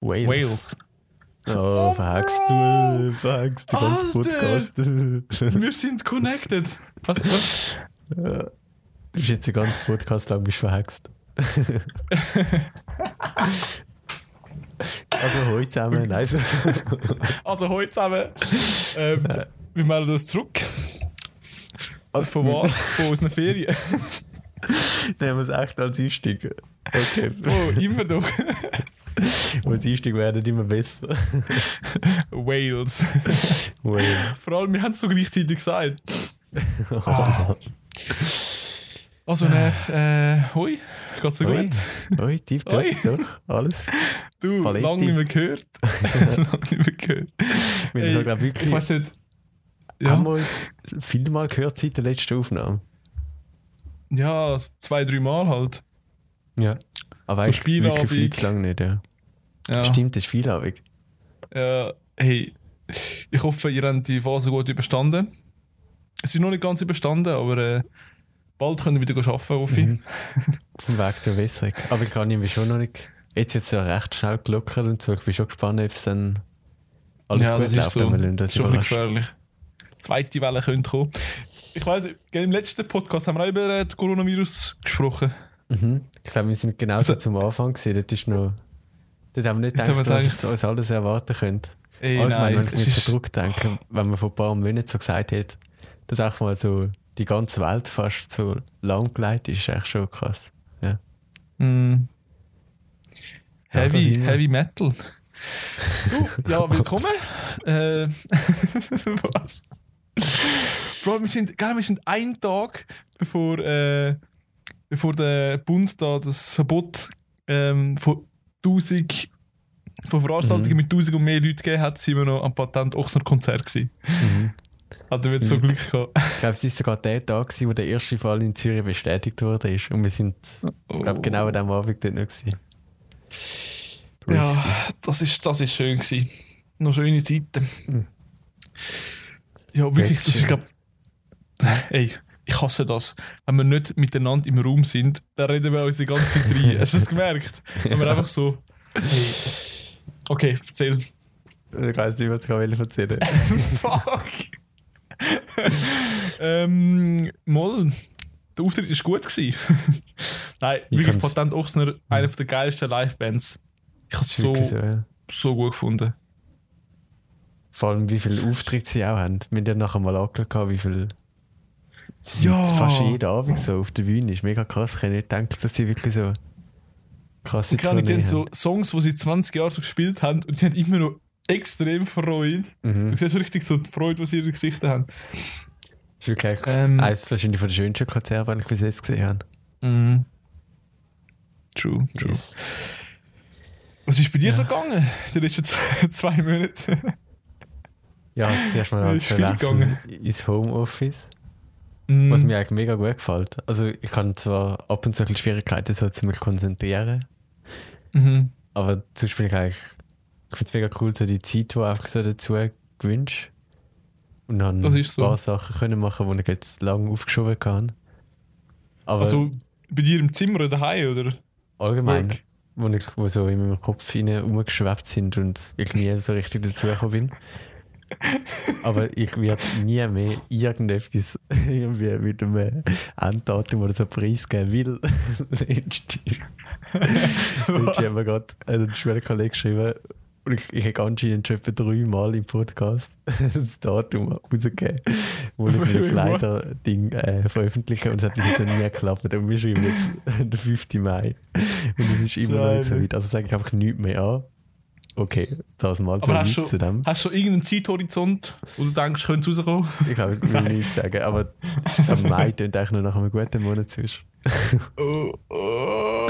Wales. Wales. Oh, verhackst du, verhackst du ganzen Podcast. Wir sind connected. Was? was? Du bist jetzt den ganzen Podcast lang bist verhext. also hoi zusammen, nein. so- Also heute zusammen. Ähm, wir melden uns zurück. Von was? Von unseren Ferien. Nehmen wir es echt als Einstieg. Okay. Oh, immer doch. Als Einstieg werden immer besser. Wales. Wales. Vor allem, wir haben es so gleichzeitig gesagt. Ah. Also, Nev, äh, hoi, geht's dir Hoi. gut? Hoi, tief, Hoi. doch, alles. Du, Paletti. lange nicht mehr gehört. lange nicht mehr gehört. Wir haben sogar wirklich, Ich weiß nicht. haben Ja, wir uns viel mal gehört seit der letzten Aufnahme. ja, zwei, drei Mal halt. Ja. Aber eigentlich Spielabend. wirklich viel zu lang nicht, ja. Ja. Stimmt, das ist Spielabend. Ja, hey, ich hoffe, ihr habt die Phase gut überstanden. Es ist noch nicht ganz überstanden, aber äh, bald können wir wieder arbeiten, hoffe ich. Mhm. Vom Weg zur Besserung. Aber ich kann irgendwie schon noch nicht. Jetzt wird es ja recht schnell gelockert und so. Ich bin schon gespannt, ob es dann alles ja, gut das ist läuft. so. wenn Das ist schon gefährlich. Zweite Welle könnte kommen. Ich weiss, im letzten Podcast haben wir auch über äh, das Coronavirus gesprochen. Mhm. Ich glaube, wir sind genauso Also- zum Anfang gesehen. Das ist noch. Dort haben wir nicht gedacht, haben wir uns alles erwarten könnte. Ey, Allgemein, nein, wenn ich mir ist, zurück denke, wenn man vor ein paar Monaten so gesagt hätte, dass auch mal so die ganze Welt fast so lang geleitet ist, ist echt schon krass. Mm. Ja, das Heavy. Heavy Metal. Du, ja, willkommen. äh, was? Bro, wir sind, gell, wir sind einen Tag bevor, äh, bevor der Bund da das Verbot ähm, von 1000 von Veranstaltungen Mhm. mit 1000 und mehr Leuten gegeben hat, sind wir noch am Patent Ochsner Konzert gewesen. Mhm. Hat er jetzt so Mhm. Glück gehabt. Ich glaube, es war sogar der Tag, gewesen, wo der erste Fall in Zürich bestätigt wurde. ist. Und wir sind, ich glaube, genau an diesem Abend dort noch. Gewesen. Ja, das ist, das ist schön gewesen. Noch schöne Zeiten. Mhm. Ja, wirklich, Jetzt das ist, schön. glaub, Ey, ich hasse das. Wenn wir nicht miteinander im Raum sind, dann reden wir uns die ganze Zeit rein. Hast du das gemerkt? Wenn wir einfach so. Hey. Okay, erzähl. Ich weiß nicht, was ich erzählen Fuck! ähm, Moll, der Auftritt war gut. Gewesen. Nein, Ich wirklich Patent Ochsner, eine der geilsten Live-Bands. Ich habe es so, so, ja. so gut gefunden. Vor allem, wie viele Auftritte sie auch haben. Wir haben ja nachher mal angeschaut, wie viel. Ja. fast jeden Abend so auf der Bühne. ist mega krass. Ich hätte nicht gedacht, dass sie wirklich so krasse Ich glaube, die haben so Songs, die sie 20 Jahre so gespielt haben und die haben immer noch extrem Freude. Mhm. Du siehst richtig so die Freude, die sie in ihren Gesichtern haben. Das ist wirklich Ähm. eines wahrscheinlich von den schönsten Konzerte, die ich bis jetzt gesehen habe. Mhm. True, true. Yes. Was ist bei dir Ja. so gegangen in den letzten zwei, Monaten? Ja, zuerst mal Ist halt viel verlassen gegangen. ins Homeoffice, Mhm. was mir eigentlich mega gut gefällt. Also ich habe zwar ab und zu ein Schwierigkeiten, so zu konzentrieren, Mhm. aber zum Beispiel ich eigentlich, ich finde es mega cool, so die Zeit, die einfach so dazu gewünscht. Und habe Das ein so. paar Sachen können machen, die ich jetzt lange aufgeschoben kann. Aber Also bei dir im Zimmer oder daheim oder? allgemein, Work. wo, ich, wo so in meinem Kopf hinein umgeschwebt sind und ich nie so richtig dazugekommen bin. Aber ich werde nie mehr irgendetwas irgendwie mit einem Enddatum oder so preisgeben, weil letztens hat mir gerade ein Schulkollege geschrieben und ich, ich habe anscheinend schon etwa dreimal im Podcast das Datum rausgegeben, wo ich mein? Kleider-Ding äh, veröffentliche und es hat bis jetzt noch nie geklappt. Und wir schreiben jetzt den 5. Mai und es ist immer noch nicht so weit. Also sage ich einfach nichts mehr an. Okay, das mal Aber hast du, zu dem. hast du schon irgendeinen Zeithorizont, wo du denkst, könnte es rauskommen? Ich glaube, ich will nichts sagen, aber am Mai tönt eigentlich noch nach einem guten Monat zwischen. Oh, oh,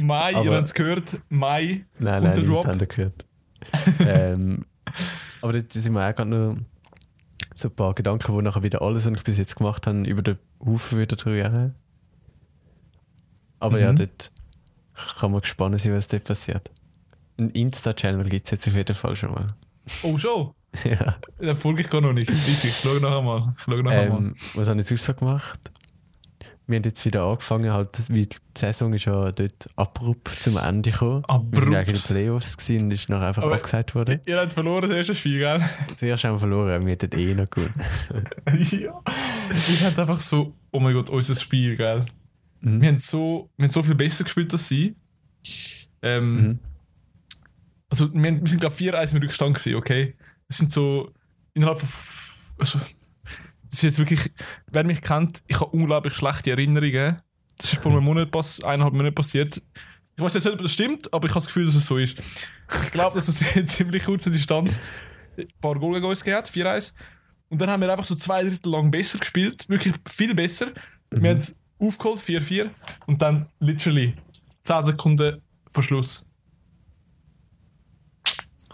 Mai, ihr Aber- habt es gehört, Mai. Nein, Kommt nein, der Drop? haben wir gehört. ähm, aber da sind mir auch gerade noch so ein paar Gedanken, wo nachher wieder alles, was ich bis jetzt gemacht habe, über den Haufen wieder rühren. Aber ja, Mhm. dort kann man gespannt sein, was dort passiert. Ein Insta-Channel gibt es jetzt auf jeden Fall schon mal. Oh, schon? ja. Den folge ich gar noch nicht. Ich schaue nachher mal. Ich schaue nachher mal. ähm, was habe ich sonst so gemacht? wir haben jetzt wieder angefangen, halt, wie die Saison ist ja dort abrupt zum Ende gekommen. Wir Abrupt. sind eigentlich in den Playoffs gewesen und ist nachher einfach Aber- abgesagt worden. Ihr habt verloren das erste Spiel, gell? Zuerst haben wir verloren, wir hätten eh noch gewonnen. ja. Wir haben einfach so, oh mein Gott, unser Spiel, gell? Mhm. Wir haben so, wir haben so viel besser gespielt als sie. Ähm, Mhm. Also, wir, wir sind, glaube ich, 4-1 im Rückstand gewesen, okay? Es sind so innerhalb von. Also, das ist jetzt wirklich. Wer mich kennt, ich habe unglaublich schlechte Erinnerungen. Das ist vor einem Monat, pass, eineinhalb Monaten passiert. Ich weiß jetzt nicht, ob das stimmt, aber ich habe das Gefühl, dass es so ist. Ich glaube, dass es in ziemlich kurzer Distanz ein paar Goal gegen uns hat, 4-1. Und dann haben wir einfach so zwei Drittel lang besser gespielt, wirklich viel besser. Wir haben es aufgeholt, 4-4. Und dann literally 10 Sekunden vor Schluss.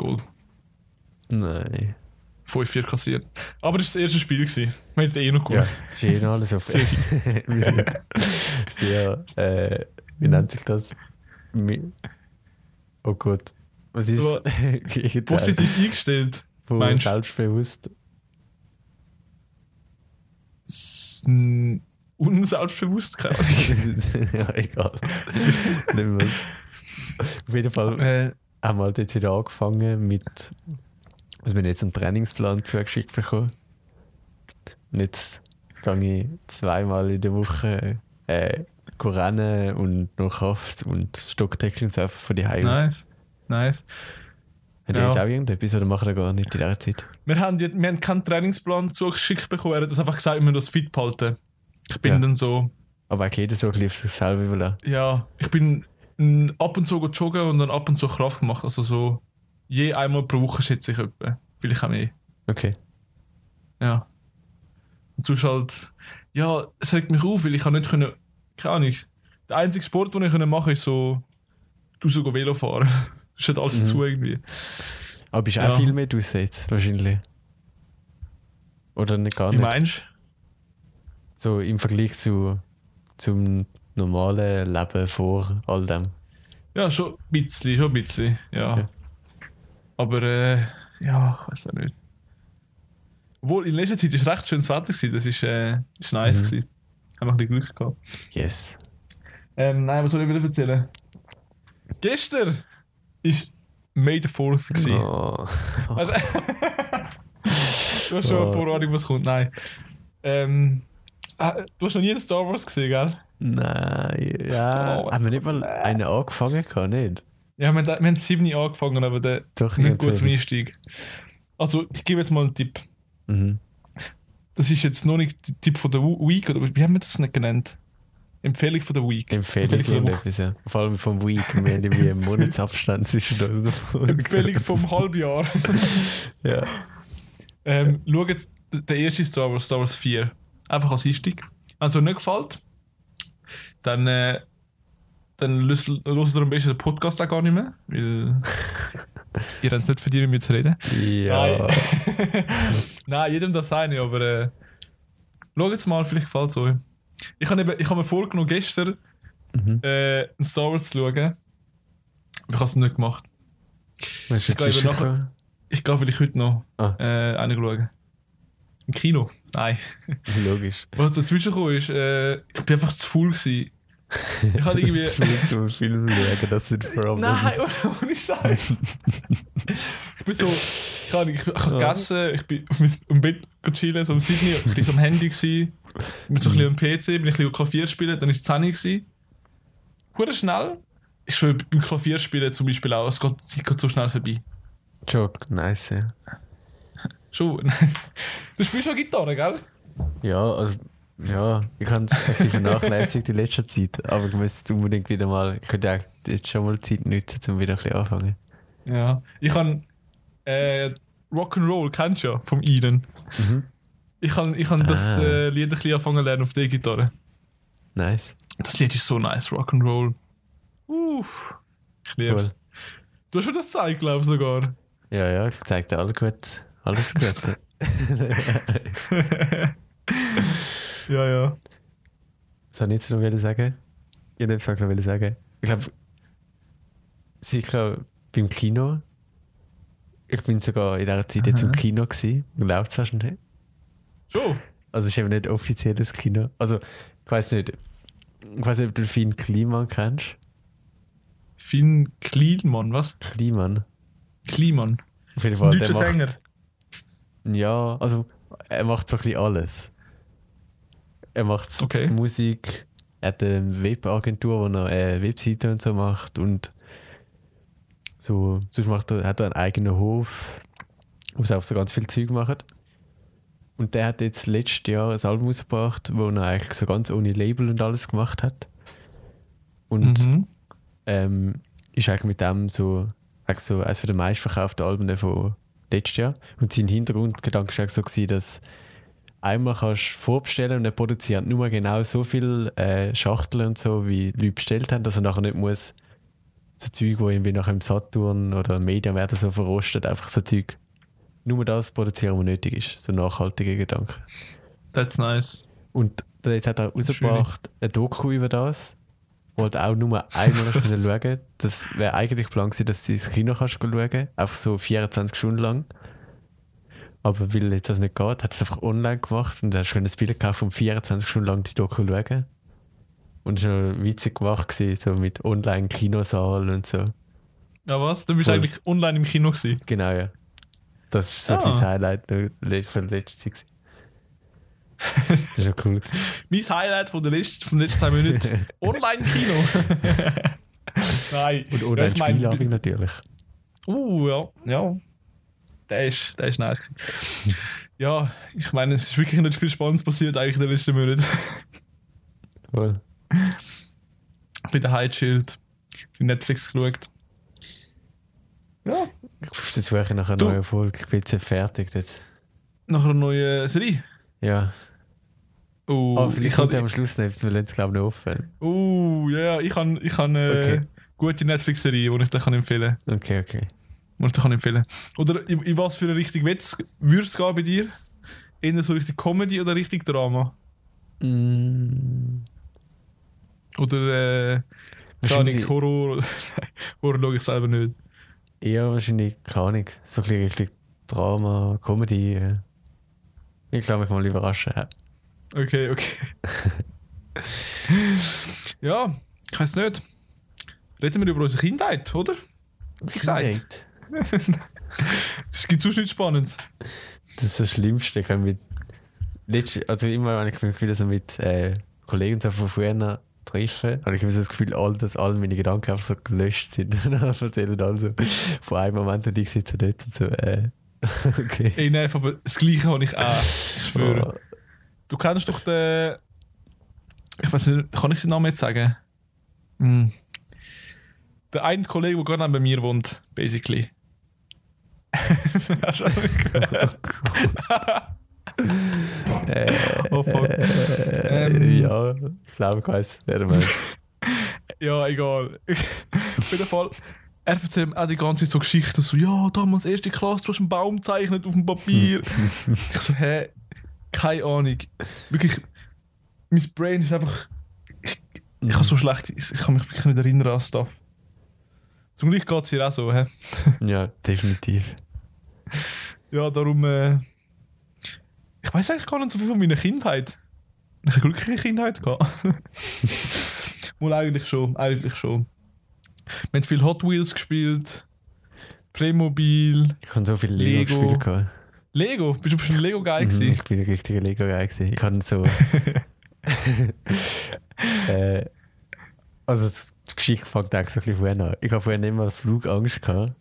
Goal. Nein. 5-4 kassiert. Aber das war das erste Spiel. Gewesen. Wir hätten eh noch Ja, gewonnen. ist eh noch alles auf. Sehr Wir sind sehr, äh, wie nennt sich das? Oh Gott. Was ist Positiv eingestellt. meinst selbstbewusst? Unselbstbewusst, keine Ahnung. ja, egal. Auf jeden Fall äh, wir halt jetzt wieder angefangen mit. Also wir haben jetzt einen Trainingsplan zugeschickt bekommen. Und jetzt gehe ich zweimal in der Woche äh, rennen und noch Kraft und Stocktackling und so einfach von die Hause. nice. Nice. Ihr Ja. jetzt auch irgendetwas oder machen ihr gar nicht in dieser Zeit? Wir haben, jetzt- wir haben keinen Trainingsplan zugeschickt bekommen. Er hat uns einfach gesagt, wir müssen das fit behalten. Ich bin Ja. dann so, Aber eigentlich jeder so ein bisschen auf sich selber überlassen. ja, ich bin ab und zu joggen und dann ab und zu Kraft gemacht. Also so je einmal pro Woche schätze ich etwa. Vielleicht auch mehr. Okay. Ja. Und sonst halt, ja, es regt mich auf, weil ich kann nicht können, keine Ahnung. Der einzige Sport, den ich können machen ist so, du so go Velo fahren. Das ist halt alles Mhm. zu irgendwie. Aber bist du Ja. auch viel mehr draussen jetzt, wahrscheinlich? Oder nicht gar Wie nicht? meinst So im Vergleich zu, zum normalen Leben vor all dem. Ja, schon ein bisschen, schon ein bisschen, ja. Okay. Aber, äh, ja, ich weiß auch nicht. Obwohl, in letzter Zeit war es recht Wetter, gewesen. das ist, äh, ist nice. Mhm. Gewesen. Haben wir ein bisschen Glück gehabt. Yes. Ähm, nein, was soll ich wieder erzählen? Gestern ist May the 4th gewesen. Oh. Also, du hast schon Oh. eine Vorahnung, was kommt. Nein. Ähm, ah, du hast noch nie Star Wars gesehen, gell? Nein, ja. Oh. Haben wir nicht mal einen angefangen gehabt, nicht? Ja, wir, haben- wir haben 7 angefangen, aber der Doch, nicht ich gut zum. Einstieg. Also, ich gebe jetzt mal einen Tipp. Mhm. Das ist jetzt noch nicht der Tipp von der Week, oder wie haben wir das nicht genannt? Empfehlung von der Week. Empfehlung Empfehlung von der ja. Vor allem vom Week. Wir haben irgendwie einen Monatsabstand zwischen uns. Empfehlung vom Halbjahr. Ja. ähm, schau jetzt d- der erste Star Wars, Star Wars 4. Einfach als Einstieg. Also nicht gefällt, dann, äh, dann hört ihr am besten den Podcast auch gar nicht mehr, weil ihr habt es nicht verdient, mit mir zu reden. Ja. Nein. Nein, jedem das eine, aber äh, schau jetzt mal, vielleicht gefällt es euch. Ich habe habe mir vorgenommen, gestern Mhm. äh, einen Star Wars zu schauen. Aber ich habe es nicht gemacht. Eben nachher- Ich gehe vielleicht heute noch Ah. äh, einen schauen. Im Kino? Nein. Logisch. Was dazwischen kam, ist, äh, ich bin einfach zu faul gewesen. Ich habe irgendwie. Zu viel zum Film schauen, das sind Problem. Nein, ohne Scheiß. ich bin so. Ich habe ich, ich hab gegessen, ich bin auf meinem Bett chillen, so am Sydney, ich war am Handy. Gewesen. Ich bin so ein bisschen am PC, bin ich ein bisschen Klavier spielen, dann war es 10 Uhr. Hure schnell. Ist schon beim Klavierspielen zum Beispiel auch, es geht, die Zeit geht so schnell vorbei. Joke, nice, ja. Schon. du spielst schon Gitarre, gell? Ja, also, ja, ich habe es ein vernachlässigt in letzter Zeit, aber ich müsste unbedingt wieder mal, ich könnte auch jetzt schon mal Zeit nutzen, um wieder ein bisschen anfangen. Ja. Ich habe äh, Rock'n'Roll, kennst du ja, vom Iren. Mhm. Ich habe ich hab das Ah. äh, Lied ein bisschen angefangen zu lernen auf der Gitarre. Nice. Das Lied ist so nice, Rock'n'Roll. Uff. Ich liebe es. Cool. Du hast mir das gezeigt, glaube ich sogar. Ja, ja, ich zeige dir alles gut. Alles gut. ja, ja. Was soll ich jetzt noch wollen sagen? Ich habe noch wollen sagen. Ich glaube, sicher beim Kino. Ich bin sogar in dieser Zeit jetzt im Aha. Kino gewesen. Läuft es nicht. Schon? Also es ist eben nicht offizielles Kino. Also Ich weiß nicht. Ich weiß nicht, ob du Finn Kliman kennst. Finn Kliman, was? Kliman. Kliman. Auf jeden Ein Fall. deutscher der macht, Sänger. Ja, also er macht so ein bisschen alles. Er macht Okay. Musik, er hat eine Webagentur, wo er äh, Webseiten und so macht und so, sonst macht er, hat er einen eigenen Hof, wo sie auch so ganz viel Zeug macht. Und der hat jetzt letztes Jahr ein Album rausgebracht, wo er eigentlich so ganz ohne Label und alles gemacht hat. Und Mhm. ähm, ist eigentlich mit dem so, eigentlich so eines der meistverkauften Alben von letztes Jahr. Und sein Hintergrundgedanke war so, gewesen, dass einmal kannst du vorbestellen und er produziert nur genau so viel äh, Schachteln und so, wie Leute bestellt haben, dass er nachher nicht muss so Zeug, wo irgendwie nachher im Saturn oder im Medium werden so verrostet, einfach so Zeug. Nur das produzieren, was nötig ist. So nachhaltige Gedanken. That's nice. Und jetzt hat er rausgebracht ein Doku über das, du auch nur einmal hast können schauen Das wäre eigentlich Plan gewesen, dass du ins Kino kannst schauen einfach so 24 Stunden lang. Aber weil jetzt das nicht geht, hat es einfach online gemacht und dann hast du ein Bild gekauft und 24 Stunden lang die Doku schauen. Und es war noch witzig gemacht, gewesen, so mit Online-Kinosaal und so. Ja, was? Du bist Voll. eigentlich online im Kino gewesen. Genau, ja. Das ist so Ah. ein Highlight von Zeit. gewesen. Das ist schon cool. Mein Highlight von der Liste, von den letzten zwei Minuten. Online-Kino. Nein. Und ja, ohne ich mein, Spielabend natürlich. Uh, ja, ja. Der ist, der ist nice. gewesen. ja, ich meine, es ist wirklich nicht viel Spannendes passiert eigentlich in den letzten Monaten. Voll. Ein bisschen daheim chillt, auf Netflix geschaut. Ja, Auf der Suche nach einer Du- neuen Folge. Ich bin jetzt fertig dort. nach einer neuen Serie. Ja. Oh, Aber vielleicht ich kommt kann, am Schluss noch etwas, wir lassen es glaube ich noch offen. oh, ja, ich kann, ich kann äh, Okay. gute Netflix-Serie, die ich dir kann empfehlen Okay, okay. kann. ich dir kann empfehlen Oder in, in was für eine Richtung würde es gehen bei dir? Eher so richtig Comedy oder richtig Drama? Mm, Oder äh, keine Horror? Horror schaue ich selber nicht. eher wahrscheinlich, keine Ahnung, so ein bisschen richtig Drama, Comedy. äh. Ich glaube, mich mal überraschen. Okay, okay. ja, ich weiß nicht. Reden wir über unsere Kindheit, oder? Was? Kindheit. Es gibt sonst nichts Spannendes. Das ist das Schlimmste. Ich habe mit, letzte, also immer, wenn ich mich wieder so mit äh, Kollegen so von früher treffe, habe ich immer so das Gefühl, all, dass all meine Gedanken einfach so gelöscht sind. Und dann erzählen alle so von einem Moment und ich sitze dort und so, äh, okay. Ey, nein, aber das Gleiche habe ich auch. Ich schwöre. Oh, Du kennst doch den. Ich weiß nicht, kann ich seinen Namen jetzt sagen? Hm. Der eine Kollege, der gerade bei mir wohnt, basically. Hast du nicht gehört? oh fuck. Ähm. ja, ich glaube, ich weiß, wer du. Ja, egal. Auf jeden Fall, er erzählt mir auch die ganze Zeit so Geschichten, so, ja, damals erste Klasse, du hast einen Baum gezeichnet auf dem Papier. ich so, hä? Keine Ahnung. Wirklich, mein Brain ist einfach. Ich, ich habe so schlecht, ich kann mich wirklich nicht erinnern an Stuff. Zum Glück geht es hier auch so, hä? Ja, definitiv. Ja, darum, äh, ich weiß eigentlich gar nicht so viel von meiner Kindheit. Ich habe eine glückliche Kindheit gehabt. Wohl eigentlich schon, eigentlich schon. Wir haben viel Hot Wheels gespielt, Playmobil, Ich habe so viele Lego. Lego-Spiele gehabt. Lego. Bist du ein Lego-Guy Mhm, gewesen? ich bin ein richtiger Lego-Guy. gewesen. Ich hatte so. äh, also, das- die Geschichte fängt eigentlich so ein bisschen vorher an. Ich habe vorher nicht mal Flugangst gehabt.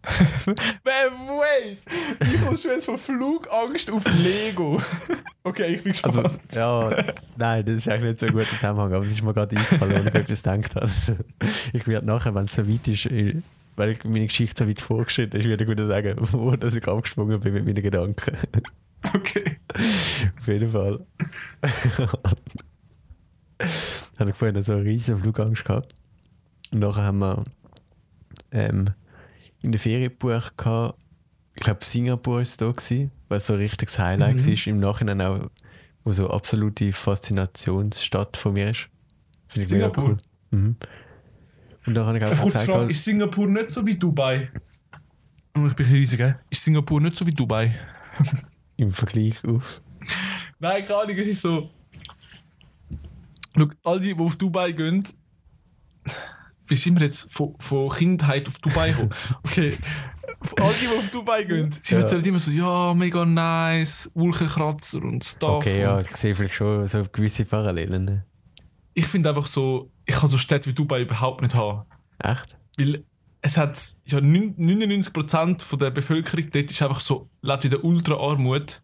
Wait, wait! Wie kommst du jetzt von Flugangst auf Lego? okay, ich bin Also, gespannt. ja, nein, das ist eigentlich nicht so ein guter Zusammenhang, aber es ist mir gerade eingefallen, wenn ich etwas gedacht habe. Ich werde nachher, wenn es so weit ist, weil ich meine Geschichte so weit vorgeschritten ist, würde ich wieder sagen, wo dass ich abgesprungen bin mit meinen Gedanken. okay. Auf jeden Fall. habe ich vorhin so eine riesen Flugangst gehabt. Und nachher haben wir ähm, in der Ferien gebucht, gehabt. ich glaube Singapur war da, gewesen, weil es so ein richtiges Highlight Mhm. war. Im Nachhinein auch, wo so absolute Faszinationsstadt von mir ist. Finde ich mega Singapur? cool. Mhm. Und dann habe ich auch Eine gezeigt, Frage, ist Singapur nicht so wie Dubai? Ich bin riesig, gell? Ist Singapur nicht so wie Dubai? im Vergleich auf. Nein, keine Ahnung, es ist so. Schau, all die, die auf Dubai gehen, wie sind wir jetzt von, von Kindheit auf Dubai gekommen? Okay, all die, die auf Dubai gehen, sie Ja. erzählen immer so, ja, mega nice, Wolkenkratzer und Stuff. Okay, ja, ich sehe vielleicht schon so gewisse Parallelen. Ich finde einfach so, ich kann so Städte wie Dubai überhaupt nicht haben. Echt? Weil es hat ja 99% von der Bevölkerung dort ist einfach so, lebt in der Ultra-Armut.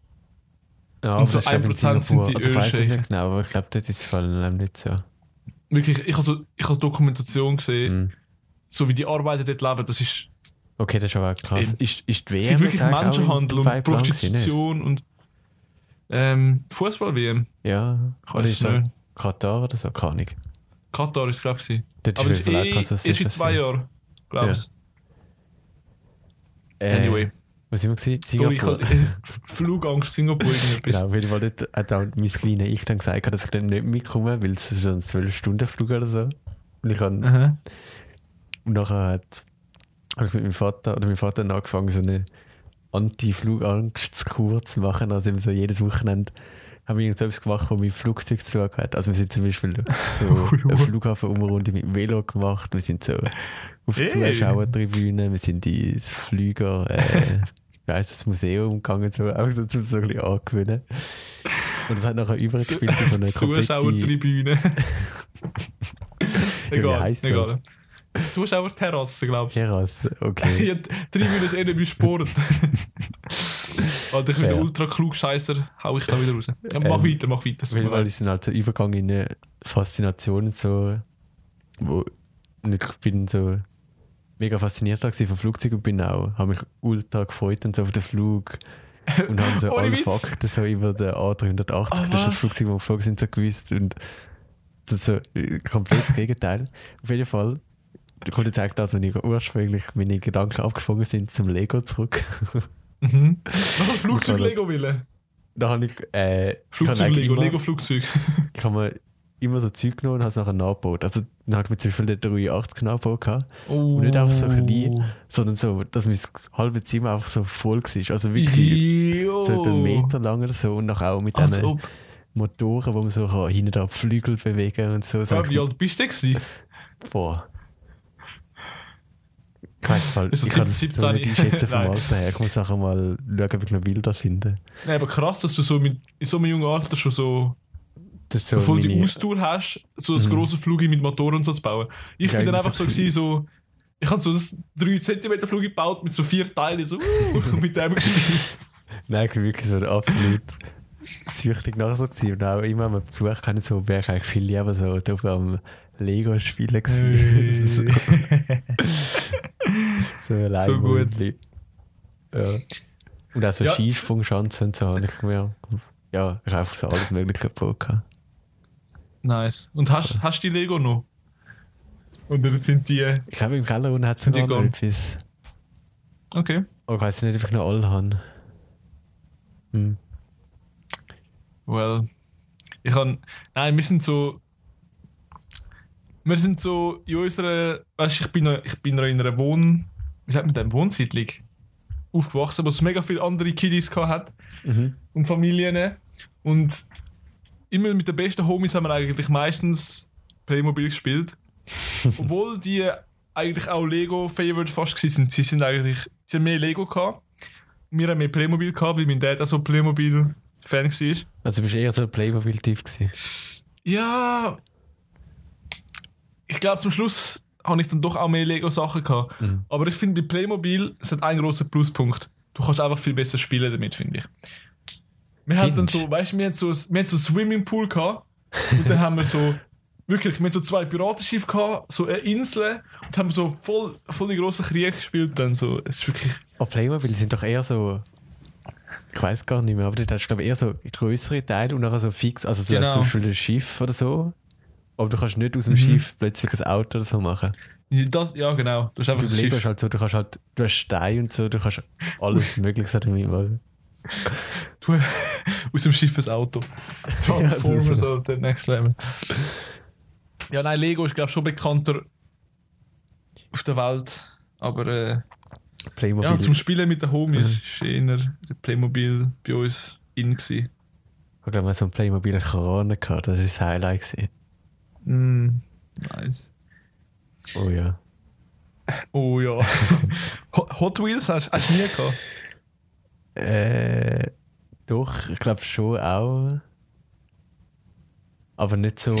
Ja, Und so das ist eben in 1% sind die Also nicht genau, aber ich glaube, dort ist es vor allem nicht so. Wirklich, ich habe so, ich habe Dokumentation gesehen, Mhm. so wie die Arbeiter dort leben, das ist, Okay, das ist aber krass. Eben. Ist, ist die es WM gibt wirklich Menschenhandel und? Prostitution und ähm, Fußball-WM. Ja, Ich weiß nicht. Katar oder so? Keine Ahnung. Katar ist es, glaube ich. Dort Aber das ist eh krass, was erst in zwei. Jahren, glaube Ja. ich. Äh, Anyway. Was sind wir gewesen? Sorry, ich Singapur. hatte äh, Flugangst Singapur irgendetwas. Genau, auf jeden Fall dort hat auch mein kleiner Ich dann gesagt, dass ich dann nicht mitkomme, weil es ist ein 12-Stunden-Flug oder so. Und ich habe Aha. Und nachher hat habe ich mit meinem Vater oder mein Vater angefangen, so eine Anti-Flugangst-Kur zu machen. Also eben so jedes Wochenende haben wir etwas gemacht, wo mein Flugzeug zu hat. Also wir sind zum Beispiel so eine Flughafen-Umrunde mit dem Velo gemacht. Wir sind so auf Hey. Zuschauertribüne, wir sind ins Flüger, äh, wie heisst das Museum gegangen, so, auch so, zum so ein bisschen angewöhnen. Und das hat nachher übergespielt in so eine. Zuschauertribüne. Wie egal, heisst egal. das? Zuschauerterrasse, glaubst du? Terrasse, okay. Ja, Tribüne ist eh nicht wie Sport. Alter, ich bin der ultra klug Scheißer, hau ich da wieder raus. Ja, mach Ähm, weiter, mach weiter. Fall ist es halt so Übergang in eine Faszination, so, wo ich bin so mega fasziniert gewesen vom Flugzeug und bin auch, habe mich ultra gefreut und so auf den Flug und habe so alle? Fakten so über den A380, Ah, das ist was? das Flugzeug, wo wir geflogen sind, so gewusst und das ist so äh, komplett das Gegenteil. Auf jeden Fall kommt jetzt eigentlich das, wenn ich ursprünglich meine Gedanken abgesprungen sind zum Lego zurück. Mhm. Noch ein Flugzeug-Lego willen. da habe ich, äh, Flugzeug-Lego, Lego-Flugzeug. ich habe mir immer so Zeug genommen und habe es nachher nachgebaut. Also dann habe ich mir zum Beispiel den 380 nachgebaut, gehabt, Oh. nicht einfach so klein. sondern so, dass mein halbe Zimmer einfach so voll war. Also wirklich Jo. so einen Meter lang oder so und nachher auch mit Als diesen ob. Motoren, wo man so kann, hinten da Flügel bewegen und so. Ja, wie alt bist du denn? Boah. Fall, Ist ich kann es 17? so nicht einschätzen vom. Alter her. Ich muss nachher mal schauen, ob ich noch Bilder finde. Nein, aber krass, dass du so mit, in so einem jungen Alter schon so, Das so voll die Ausdauer hast, so ein Mhm. grosses Flug mit Motoren und so zu bauen. Ich Ja, bin dann einfach so, gewesen, so ich habe so das 3 cm Flug gebaut mit so vier Teilen, so uh, mit dem gespielt. Nein, ich bin wirklich so absolut süchtig nachher so gewesen. Und auch immer am Besuch kann ich so, wäre ich eigentlich viel lieber so drauf am Lego spielen gewesen. so. So gut. Ja. Und auch so Ja. Skisprungschanzen und so habe ich mir, ja, ich habe einfach so alles mögliche gehabt. nice. Und hast, hast du die Lego noch? Oder sind die. Ich glaube, im Keller unten hat es noch gone? etwas. Okay. Aber ich weiß nicht, ob ich noch alle habe. Hm. Well. Ich kann. Nein, wir sind so. Wir sind so in unserer. Weißt du, ich bin, noch, ich bin noch in einer Wohn. Wie sagt man denn? Wohnsiedlung aufgewachsen, wo es mega viele andere Kiddies gehabt hat Mhm. und Familien. Und immer mit den besten Homies haben wir eigentlich meistens Playmobil gespielt. Obwohl die eigentlich auch Lego-Favorite fast sind. Sie sind eigentlich. Sie haben mehr Lego gehabt. Wir haben mehr Playmobil gehabt, weil mein Dad auch so Playmobil-Fan war. Also bist du eher so ein Playmobil-Typ gewesen. Ja. Ich glaube, zum Schluss habe ich dann doch auch mehr Lego-Sachen gehabt. Mhm. Aber ich finde, bei Playmobil es hat einen großen Pluspunkt. Du kannst einfach viel besser spielen damit, finde ich. Wir haben dann so, weißt du, wir haben so, wir haben so einen Swimmingpool gehabt. Und dann haben wir so, wirklich, wir haben so zwei Piratenschiffe gehabt, so eine Insel. Und haben so voll, voll die grossen Kriege gespielt. Dann so, es ist wirklich. Aber Playmobil sind doch eher so. Ich weiß gar nicht mehr, aber dort hast du glaube ich eher so größere Teile und nachher so fix. Also so Genau. hast du zum Beispiel ein Schiff oder so. Aber du kannst nicht aus dem Mhm. Schiff plötzlich ein Auto oder so machen. Das, ja, genau. Du hast einfach Du ist halt so, du kannst halt, du hast Steine und so, du kannst alles Mögliche damit machen. Du, aus dem Schiff ein Auto. Transformers Ja, auf der Next Level. Ja, nein, Lego ist, glaube ich, schon bekannter auf der Welt. Aber äh, Playmobil. ja, zum Spielen mit den Homies Mhm. ist eher der Playmobil bei uns in. Gewesen. Ich glaube, wir haben so ein Playmobil Krone gehabt, das war das Highlight. Gewesen. Mm, nice. Oh ja. Oh ja. Ho- Hot Wheels hast hast du nie gehabt? Äh, doch, ich glaube schon auch. Aber nicht so.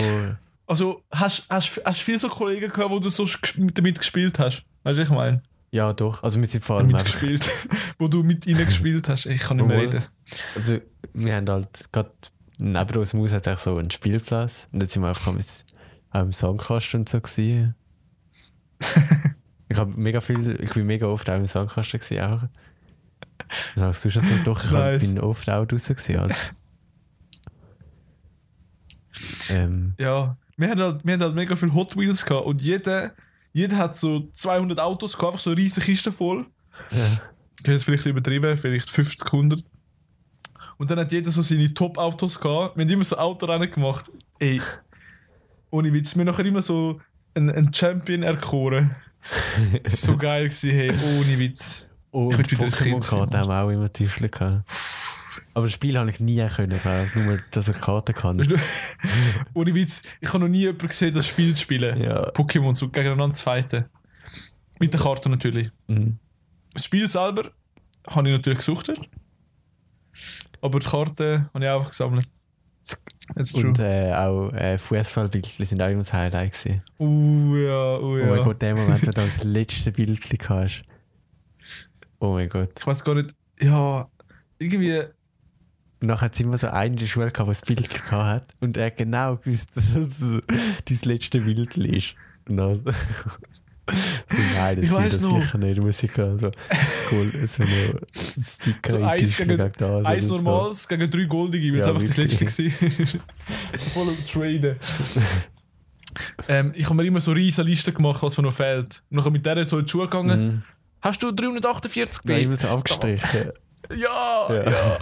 Also, hast du hast, hast viele so Kollegen gehabt, wo du so damit gespielt hast? Weißt du, was ich meine? Ja, doch. Also wir sind vor allem Damit gespielt. wo du mit ihnen gespielt hast. Ich kann nicht mehr reden. Also wir haben halt gerade neben uns im Haus hat auch so einen Spielplatz. Und jetzt sind wir einfach am, auch im Sandkasten und so gewesen. ich habe mega viel, ich bin mega oft auch im Sandkasten gewesen auch. Sagst du schon so? Doch, ich Nice. bin oft auch draußen gewesen. Halt. ähm, Ja, wir haben halt, wir haben halt mega viel Hot Wheels gehabt und jeder, jeder hat so 200 Autos gehabt, einfach so eine riesige Kiste voll. ja. Ich es vielleicht übertrieben, vielleicht 50, 100. Und dann hat jeder so seine Top-Autos gehabt. Wir haben immer so Autorennen gemacht. Ey, ohne Witz. Wir haben nachher immer so einen, einen Champion erkoren. So geil gewesen, hey, ohne Witz. Und Ich Kind sein, Pokémon-Karten haben wir auch immer Tischchen gehabt. Aber das Spiel habe ich nie können, nur, dass ich Karten kann. Ohne Witz, ich habe noch nie jemanden gesehen, das Spiel zu spielen. Ja. Pokémon so gegeneinander zu fighten. Mit der Karte natürlich. Mhm. Das Spiel selber habe ich natürlich gesucht. Aber die Karte habe ich auch gesammelt. Und äh, auch äh, Fußballbildchen sind auch immer das Highlight gewesen. Oh ja, oh Oh ja. mein Gott, der Moment, wo du das letzte Bildchen hast. Oh mein Gott. Ich weiß gar nicht. Ja, irgendwie. Nachher hat es immer so einen in der Schule gehabt, der das Bild gehabt hat. Und er genau gewusst, dass das so dein letzte Bild ist. Und dann so, nein, das Ich das noch. sicher nicht, muss ich haben. So, cool, so ein Sticker So in eins gegen- gegen das Eins oder so. normales gegen drei goldige, weil es Ja, einfach das wirklich. letzte war. Voll am Traden. ähm, ich habe mir immer so riesige Listen gemacht, was mir noch fehlt. Und dann mit der so in die Schule gegangen. Mhm. Hast du 348 Ja, B? immer so abgestrichen. Ja, Ja. ja.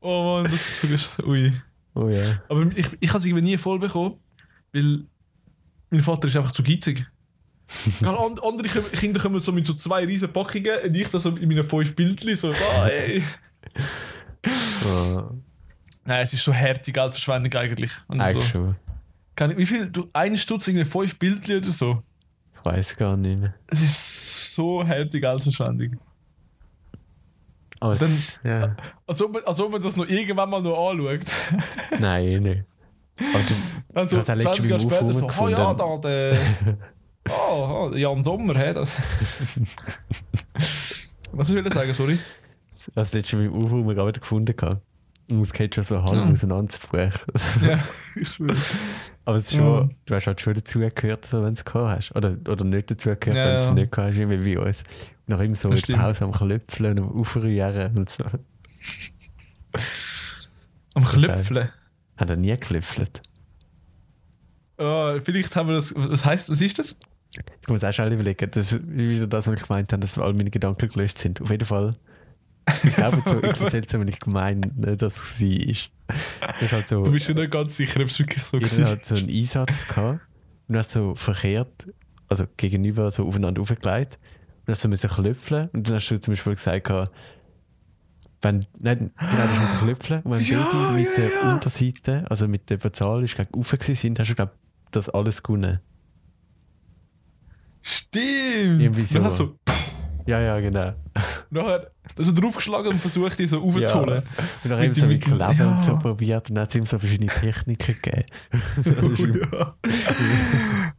Oh Mann, das ist so gest- Ui. Oh ja. Aber ich, ich habe es irgendwie nie voll bekommen, weil mein Vater ist einfach zu geizig. Andere Kinder kommen so mit so zwei riesen Packungen und ich da so in meinen fünf Bildchen so, ah, ey. Oh, Nein, es ist so harte Geldverschwendung eigentlich. Und eigentlich so. schon. Kann ich, wie viel? Du, ein Stutz, irgendwie fünf Bildchen oder so. Ich weiß gar nicht mehr. Es ist so harte Geldverschwendung. Aber Dann- es, ja. Als ob, man, als ob man das noch irgendwann mal noch anschaut. Nein, eh nicht. Aber du, Dann so hast auch letztens 20 Jahre später so, oh ja, da der... Oh, oh, Jan Sommer, hä? Was soll ich sagen, sorry? das letzte Mal im UFO wir gerade gefunden gehabt. Und es geht schon so halb Ja. auseinanderzubrechen. ja, ich schwöre. Aber es ist schon, du hast halt schon dazugehört, so, wenn du es gehabt hast. Oder, oder nicht dazugehört, Ja, wenn du es ja. nicht gehabt hast, wie bei uns. Nach immer so Das der stimmt. Pause am Klöpfeln und am Aufrühren und so. Am Klöpfeln. Hat er nie geklöpfelt. Ah, vielleicht haben wir das... Was heißt, was ist das? Ich muss auch schon überlegen, das ist wieder das, was ich gemeint habe, dass all meine Gedanken gelöscht sind. Auf jeden Fall. Ich glaube, so, ich erzähle es, wenn ich gemeint dass es sie ist. Das ist halt so. Du bist ja nicht ganz sicher, ob es wirklich so war. hat so einen Einsatz gehabt und hast so verkehrt, also gegenüber so aufeinander aufgelegt und hast so müssen klöpfeln und dann hast du zum Beispiel gesagt, gehabt, wenn, nein, genau, du musst klöpfeln und wenn Ja, beide mit ja, der ja. Unterseite, also mit der Bezahlung gegen rauf gewesen sind, hast du, glaube das alles gewonnen. Stimmt! Irgendwie so. Dann du Ja, ja, genau. nachher du draufgeschlagen und versucht, die so aufzuholen. Und dann Mit haben sie mit Leben und so ja. probiert und dann hat es ihm so verschiedene Techniken gegeben. Oh, ja.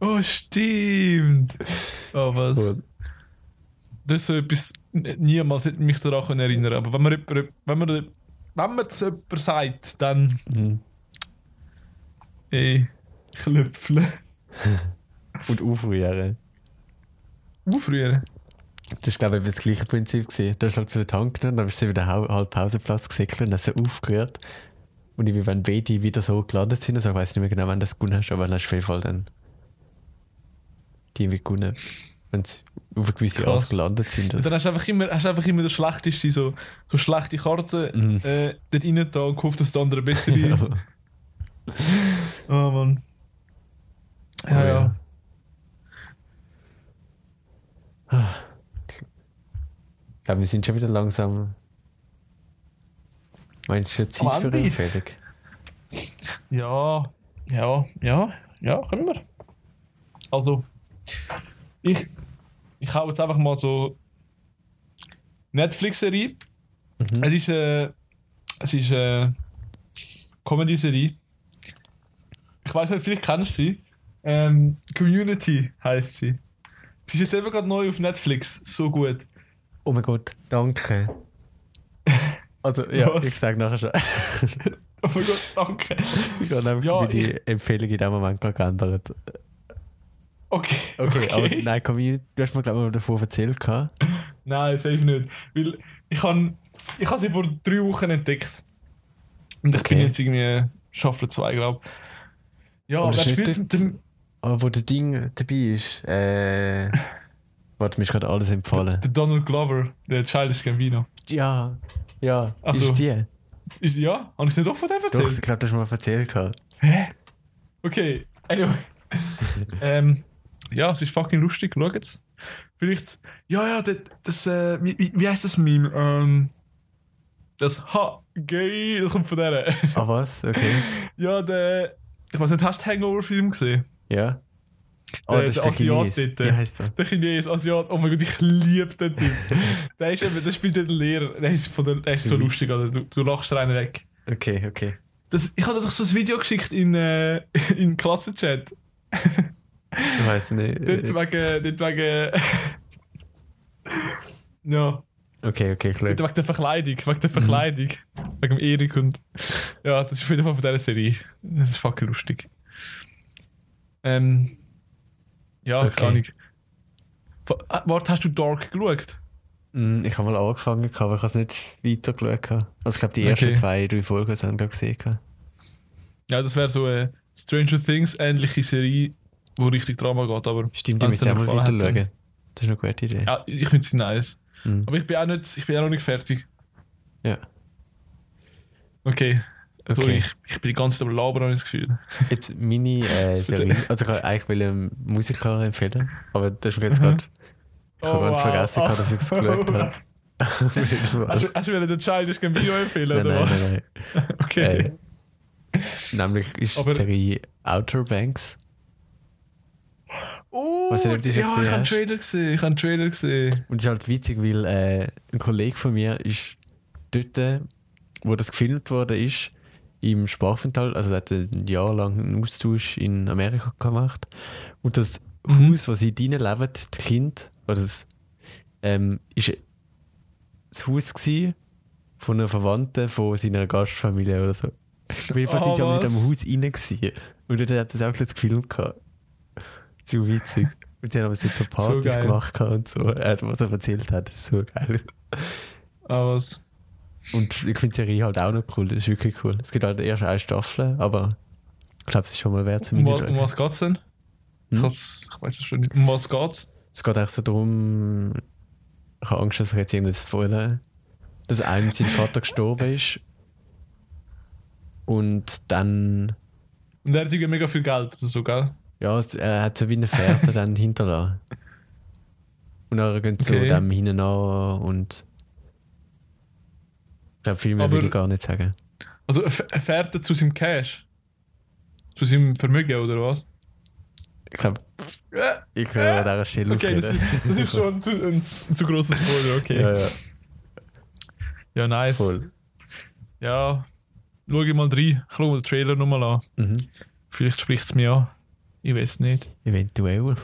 oh, stimmt! Oh, was? So, Das ist so etwas, niemals hätte mich daran können erinnern Aber wenn man, jemand, wenn man, wenn man es jemand sagt, dann, mhm. ey, klöpfeln. und aufrühren. Aufrühren. Das war, glaube ich, das gleiche Prinzip. Gewesen. Du hast halt so den Tank genommen, dann bist du wieder halb Pausenplatz gesäckelt und hast sie aufgerührt. Und irgendwie, wenn beide wieder so gelandet sind, also ich weiß nicht mehr genau, wann du das gewonnen hast, aber dann hast du auf jeden Fall dann die irgendwie gewonnen. Wenn sie auf eine gewisse Krass. Art gelandet sind. Und dann hast du einfach immer, hast einfach immer das Schlechteste, so, so schlechte Karten Mhm. äh, dort rein da und gehofft, dass der andere besser ja. ist. Oh Mann. Ja, Oh, ja. Ich glaube, wir sind schon wieder langsam. Meinst du, schon Zeit für ihn fertig? Ja, ja, ja. ja, können wir. Also, ich, ich hau jetzt einfach mal so Netflix-Serie. Mhm. Es ist, äh, es ist äh, Comedy-Serie. Ich weiß nicht, vielleicht kennst du sie. Ähm, Community heißt sie. Sie ist jetzt eben gerade neu auf Netflix. So gut. Oh mein Gott, danke. Also, ja, Was? ich sage nachher schon. Oh mein Gott, danke. Ich habe einfach Ja, meine Empfehlung in dem Moment gerade geändert. Okay. Okay, aber nein, Community, du hast mir glaube ich mal davon erzählt. gehabt. Nein, safe nicht. Weil ich habe ich hab sie vor drei Wochen entdeckt. Und ich Okay. bin jetzt irgendwie Staffel 2, glaube ich. Ja, ist spielt dem. Aber wo der Ding dabei ist, äh. Warte, mir ist gerade alles empfohlen. Der Donald Glover, der Childish Gambino. Ja, ja, Also, ist die. Ist, ja, habe ich nicht auch von dem Doch, erzählt? ich glaube, du hast mir mal erzählt. gehabt. Hä? Okay, anyway. ähm, ja, es ist fucking lustig, schau jetzt. Vielleicht, ja, ja, das, das äh, wie, wie, heißt das Meme? Ähm, das Ha, gay, das kommt von der. Ah, was? Okay. ja, der, ich weiß nicht, hast du Hangover-Film gesehen? Ja. Der- das der Asiat dort. Wie heißt der? Der Chines, Asiat, oh mein Gott, ich liebe den Typ. der, ist eben, der spielt den Lehrer, der ist, von der, der ist so Mhm. lustig, Alter. Du, du lachst rein weg. Okay, okay. Das, ich hatte doch so ein Video geschickt in, äh, in Klassenchat. Ich weiß nicht. Dort wegen. Dort wegen. ja, Okay, okay, klar. dort wegen der Verkleidung. Wegen der Verkleidung. Wegen dem Erik und. Ja, das ist auf jeden Fall von dieser Serie. Das ist fucking lustig. Ähm. Ja, Okay. keine Ahnung. Ah, Warte, hast du Dark geschaut? Mm, Ich habe mal angefangen, aber ich habe es nicht weitergeschaut. gehabt. Also ich glaube, die ersten Okay. zwei, drei Folgen haben wir gesehen. Ja, das wäre so eine Stranger Things ähnliche Serie, wo richtig Drama geht, aber. Stimmt, die müssen noch mal gefallen weiter hat, schauen. Das ist eine gute Idee. Ja, ich finde sie nice. Mhm. Aber ich bin auch nicht, ich bin auch noch nicht fertig. Ja. Okay. Okay. ich, ich bin die ganze Zeit am Labern, habe ich das Gefühl. Jetzt meine äh, Serie. Also ich wollte eigentlich will einen Musiker empfehlen, aber das ist mir jetzt gerade. Ich habe Oh, ganz wow. vergessen, gehabt, dass ich es geschaut habe. Hast du, hast du den Childish Gambino empfehlen, nein, oder nein, was? nein, nein. Okay. Äh, nämlich ist Aber- die Serie Outer Banks. Oh, Was ja, ich habe einen? Trailer gesehen. Ich habe einen Trailer gesehen. Und es ist halt witzig, weil äh, ein Kollege von mir ist dort, wo das gefilmt wurde, ist, im Sprachaufenthalt, also er hat ein Jahr lang einen Austausch in Amerika gemacht. Und das Mhm. Haus, wo sie drinnen leben, die Kinder, oder das, ähm, ist das Haus gewesen von einer Verwandten von seiner Gastfamilie oder so. Auf jeden Fall Oh, sind sie aber in was? diesem Haus rein gewesen. Und dort hat er auch gleich gefilmt. gehabt. Zu witzig. Und sie haben aber so Partys geil. gemacht und so. Er hat, was er erzählt hat, das ist so geil. Ah, was? Und ich finde die Serie halt auch noch cool, das ist wirklich cool. Es gibt halt erst eine Staffel, aber ich glaube, es ist schon mal wert zu Um, um was geht's denn? Ich, Hm? ich weiß es schon nicht. Um was geht's? Es geht eigentlich so darum, ich habe Angst, dass ich jetzt irgendwas vorne, dass einem sein Vater gestorben ist und dann, Und er hat irgendwie mega viel Geld oder so, gell? ja, es- er hat so wie eine Fährte dann hinterlassen. Und dann gehen sie Okay. so dem hinten an und glaube, viel mehr Aber- will ich gar nicht sagen. Also er fährt er zu seinem Cash? Zu seinem Vermögen oder was? Ich glaube, Ja. ich höre an dieser Stelle Okay, das, ist- das ist schon ein zu, ein, ein zu grosser Spoiler, okay. Ja, Ja, ja, nice. voll. Ja, schau ich mal rein. Ich schaue mir den Trailer nochmal an. Mhm. Vielleicht spricht es mich an. Ich weiß nicht. Eventuell.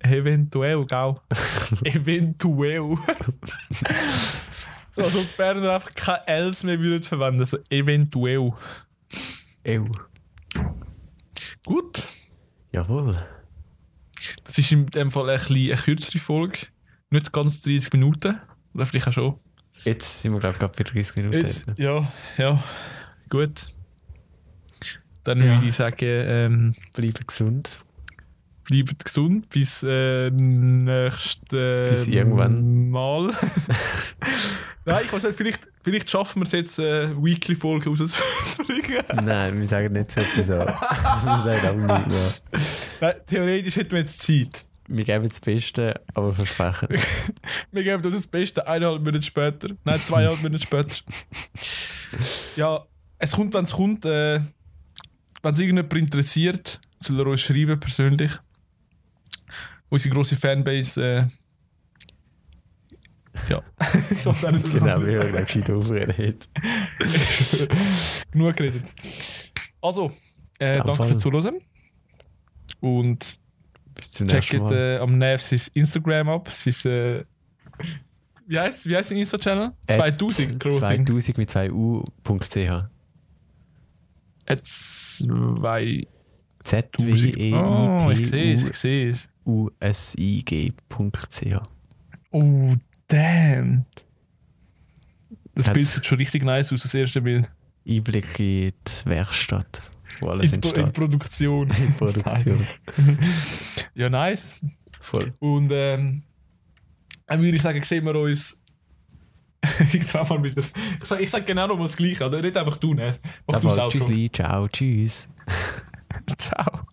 Eventuell, gell? Eventuell. so, als ob die Berner einfach kein Els mehr würden verwenden. So, eventuell. Ew. Gut. Jawohl. Das ist in dem Fall ein eine kürzere Folge. Nicht ganz 30 Minuten. Oder vielleicht auch schon. Jetzt sind wir, glaube ich, gerade bei 30 Minuten. Jetzt, ja, ja. Gut. Dann Ja. würde ich sagen, ähm, Bleiben gesund. bleibt gesund bis äh, nächstes Bis irgendwann. Mal. Nein, ich weiß nicht, vielleicht, vielleicht schaffen wir es jetzt, äh, Weekly-Folge rauszubringen. Nein, wir sagen nicht so etwas an. wir sagen auch nicht mehr. Nein, theoretisch hätten wir jetzt Zeit. Wir geben das Beste, aber versprechen. Wir geben uns das Beste eineinhalb Minuten später. Nein, zweieinhalb Minuten später. Ja, es kommt, wenn es kommt. Äh, wenn es irgendjemand interessiert, soll er uns schreiben, persönlich. Unsere grosse Fanbase, ich auch nicht, Genau, anderes wie sagen. er gescheit aufreden Genug geredet. Also, äh, danke fürs Zuhören. Und Bis zum nächsten checkt äh, am Nev sein Instagram ab. Sein, äh, wie heißt wie heißt sein Insta-Channel? 2000 Clothing. 2000 mit 2 u.ch. At zwei. z w e ich i t u s i g.ch. Oh, damn. Das Hat's- Bild sieht schon richtig nice aus, das erste Bild. Einblick in die Werkstatt, wo alles In, Pro- in entsteht. Produktion. In Produktion. ja, nice. Voll. Und ähm, dann würde ich sagen, sehen wir uns irgendwann mal wieder. Ich sage sag genau noch mal das Gleiche, oder? Nicht einfach du, ne? Mach du tschüssli, ciao, tschüss. Ciao.